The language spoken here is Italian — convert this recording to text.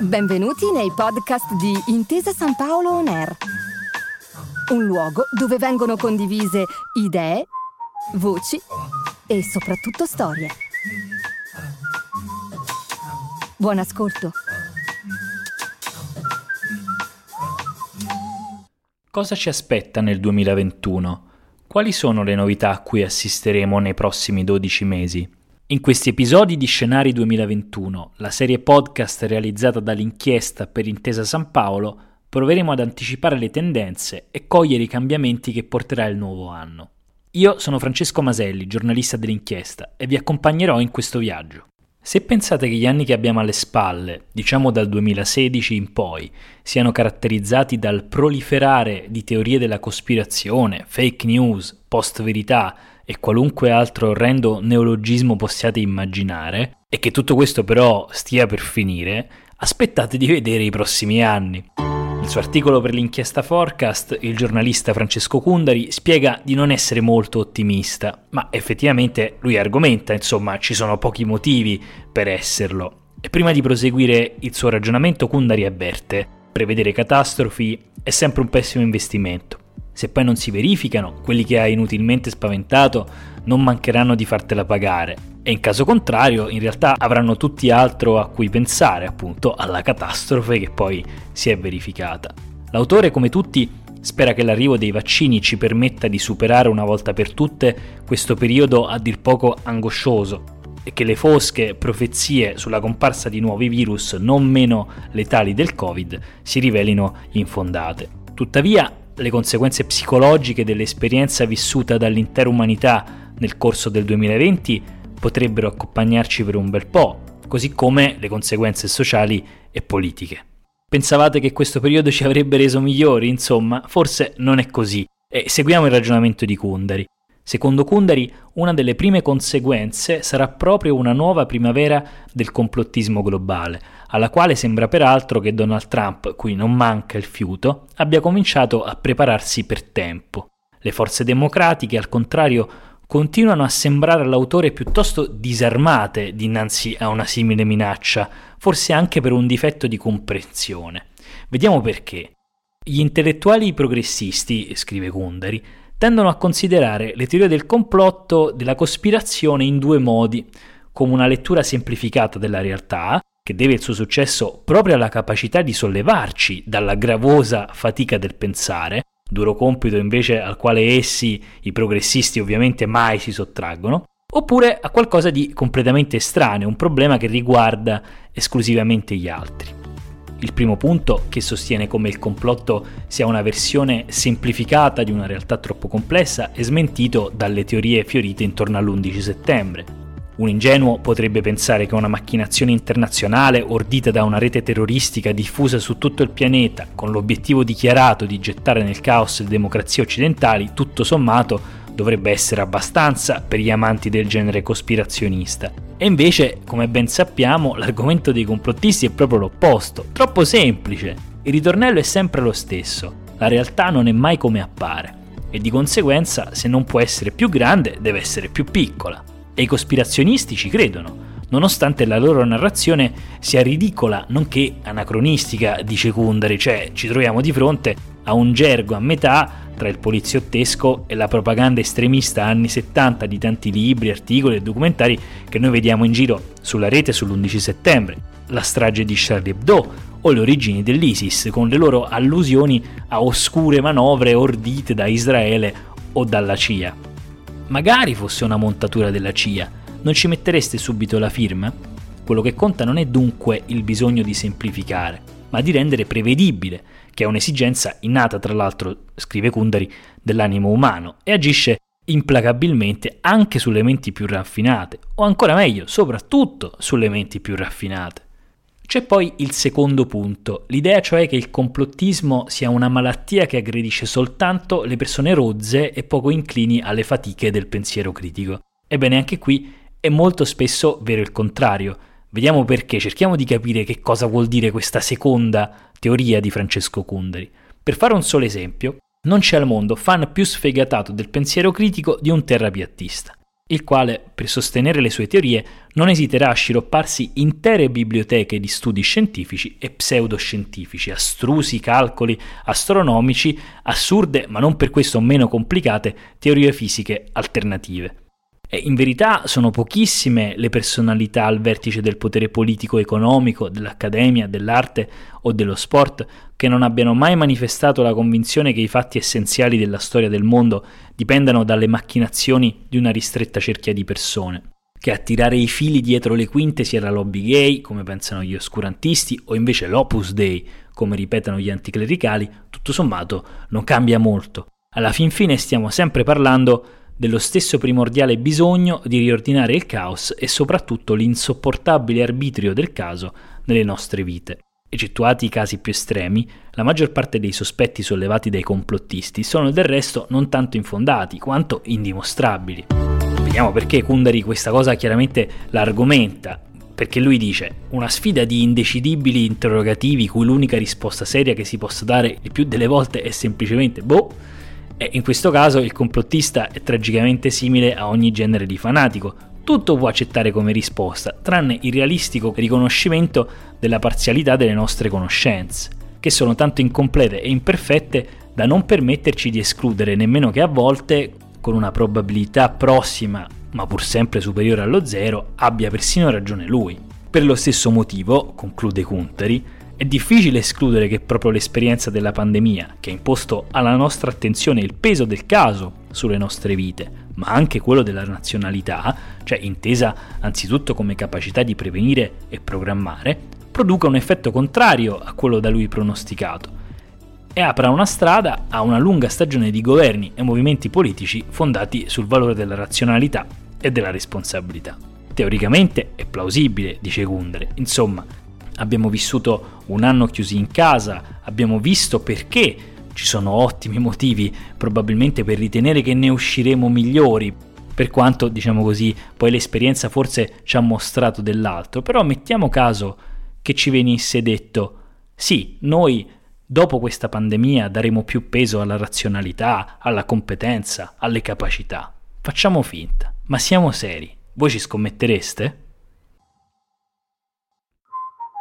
Benvenuti nei podcast di Intesa San Paolo On Air, un luogo dove vengono condivise idee, voci e soprattutto storie. Buon ascolto. Cosa ci aspetta nel 2021? Quali sono le novità a cui assisteremo nei prossimi 12 mesi? In questi episodi di Scenari 2021, la serie podcast realizzata dall'inchiesta per Intesa San Paolo, proveremo ad anticipare le tendenze e cogliere i cambiamenti che porterà il nuovo anno. Io sono Francesco Maselli, giornalista dell'inchiesta, e vi accompagnerò in questo viaggio. Se pensate che gli anni che abbiamo alle spalle, diciamo dal 2016 in poi, siano caratterizzati dal proliferare di teorie della cospirazione, fake news, post-verità e qualunque altro orrendo neologismo possiate immaginare, e che tutto questo però stia per finire, aspettate di vedere i prossimi anni. Nel suo articolo per l'inchiesta Forecast, il giornalista Francesco Cundari spiega di non essere molto ottimista, ma effettivamente lui argomenta, insomma, ci sono pochi motivi per esserlo. E prima di proseguire il suo ragionamento, Cundari avverte: prevedere catastrofi è sempre un pessimo investimento. Se poi non si verificano, quelli che hai inutilmente spaventato non mancheranno di fartela pagare e in caso contrario in realtà avranno tutti altro a cui pensare, appunto alla catastrofe che poi si è verificata. L'autore, come tutti, spera che l'arrivo dei vaccini ci permetta di superare una volta per tutte questo periodo a dir poco angoscioso e che le fosche profezie sulla comparsa di nuovi virus non meno letali del Covid si rivelino infondate. Tuttavia, le conseguenze psicologiche dell'esperienza vissuta dall'intera umanità nel corso del 2020 potrebbero accompagnarci per un bel po', così come le conseguenze sociali e politiche. Pensavate che questo periodo ci avrebbe reso migliori? Insomma, forse non è così. E seguiamo il ragionamento di Kundari. Secondo Kundari, una delle prime conseguenze sarà proprio una nuova primavera del complottismo globale, alla quale sembra peraltro che Donald Trump, cui non manca il fiuto, abbia cominciato a prepararsi per tempo. Le forze democratiche, al contrario, continuano a sembrare all'autore piuttosto disarmate dinanzi a una simile minaccia, forse anche per un difetto di comprensione. Vediamo perché. Gli intellettuali progressisti, scrive Gundari, tendono a considerare le teorie del complotto della cospirazione in due modi, come una lettura semplificata della realtà, che deve il suo successo proprio alla capacità di sollevarci dalla gravosa fatica del pensare, duro compito invece al quale essi, i progressisti, ovviamente mai si sottraggono, oppure a qualcosa di completamente estraneo, un problema che riguarda esclusivamente gli altri. Il primo punto, che sostiene come il complotto sia una versione semplificata di una realtà troppo complessa, è smentito dalle teorie fiorite intorno all'11 settembre. Un ingenuo potrebbe pensare che una macchinazione internazionale ordita da una rete terroristica diffusa su tutto il pianeta, con l'obiettivo dichiarato di gettare nel caos le democrazie occidentali, tutto sommato dovrebbe essere abbastanza per gli amanti del genere cospirazionista. E invece, come ben sappiamo, l'argomento dei complottisti è proprio l'opposto, troppo semplice. Il ritornello è sempre lo stesso, la realtà non è mai come appare, e di conseguenza se non può essere più grande deve essere più piccola. E i cospirazionisti ci credono, nonostante la loro narrazione sia ridicola, nonché anacronistica, dice Kundari, cioè ci troviamo di fronte a un gergo a metà tra il poliziottesco e la propaganda estremista anni 70 di tanti libri, articoli e documentari che noi vediamo in giro sulla rete sull'11 settembre, la strage di Charlie Hebdo o le origini dell'ISIS con le loro allusioni a oscure manovre ordite da Israele o dalla CIA magari fosse una montatura della CIA, non ci mettereste subito la firma? Quello che conta non è dunque il bisogno di semplificare, ma di rendere prevedibile, che è un'esigenza innata tra l'altro, scrive Kundari, dell'animo umano e agisce implacabilmente anche sulle menti più raffinate, o ancora meglio, soprattutto sulle menti più raffinate. C'è poi il secondo punto, l'idea cioè che il complottismo sia una malattia che aggredisce soltanto le persone rozze e poco inclini alle fatiche del pensiero critico. Ebbene, anche qui è molto spesso vero il contrario. Vediamo perché, cerchiamo di capire che cosa vuol dire questa seconda teoria di Francesco Kunderi. Per fare un solo esempio, non c'è al mondo fan più sfegatato del pensiero critico di un terrapiattista. il quale, per sostenere le sue teorie, non esiterà a sciropparsi intere biblioteche di studi scientifici e pseudoscientifici, astrusi calcoli astronomici, assurde, ma non per questo meno complicate, teorie fisiche alternative. E in verità sono pochissime le personalità al vertice del potere politico-economico, dell'accademia, dell'arte o dello sport che non abbiano mai manifestato la convinzione che i fatti essenziali della storia del mondo dipendano dalle macchinazioni di una ristretta cerchia di persone. Che a tirare i fili dietro le quinte sia la lobby gay, come pensano gli oscurantisti, o invece l'opus dei, come ripetono gli anticlericali, tutto sommato non cambia molto. Alla fin fine stiamo sempre parlando dello stesso primordiale bisogno di riordinare il caos e soprattutto l'insopportabile arbitrio del caso nelle nostre vite. Eccettuati i casi più estremi, la maggior parte dei sospetti sollevati dai complottisti sono del resto non tanto infondati quanto indimostrabili. Vediamo perché Kundari questa cosa chiaramente l'argomenta, perché lui dice una sfida di indecidibili interrogativi cui l'unica risposta seria che si possa dare il più delle volte è semplicemente boh, e in questo caso il complottista è tragicamente simile a ogni genere di fanatico. Tutto può accettare come risposta, tranne il realistico riconoscimento della parzialità delle nostre conoscenze, che sono tanto incomplete e imperfette da non permetterci di escludere nemmeno che a volte, con una probabilità prossima ma pur sempre superiore allo zero, abbia persino ragione lui. Per lo stesso motivo, conclude Kuntari, è difficile escludere che proprio l'esperienza della pandemia, che ha imposto alla nostra attenzione il peso del caso sulle nostre vite, ma anche quello della nazionalità, cioè intesa anzitutto come capacità di prevenire e programmare, produca un effetto contrario a quello da lui pronosticato e apra una strada a una lunga stagione di governi e movimenti politici fondati sul valore della razionalità e della responsabilità. Teoricamente è plausibile, dice Gundere, insomma, abbiamo vissuto un anno chiusi in casa, abbiamo visto perché ci sono ottimi motivi probabilmente per ritenere che ne usciremo migliori, per quanto diciamo così poi l'esperienza forse ci ha mostrato dell'altro, però mettiamo caso che ci venisse detto sì, noi dopo questa pandemia daremo più peso alla razionalità, alla competenza, alle capacità. Facciamo finta, ma siamo seri. Voi ci scommettereste?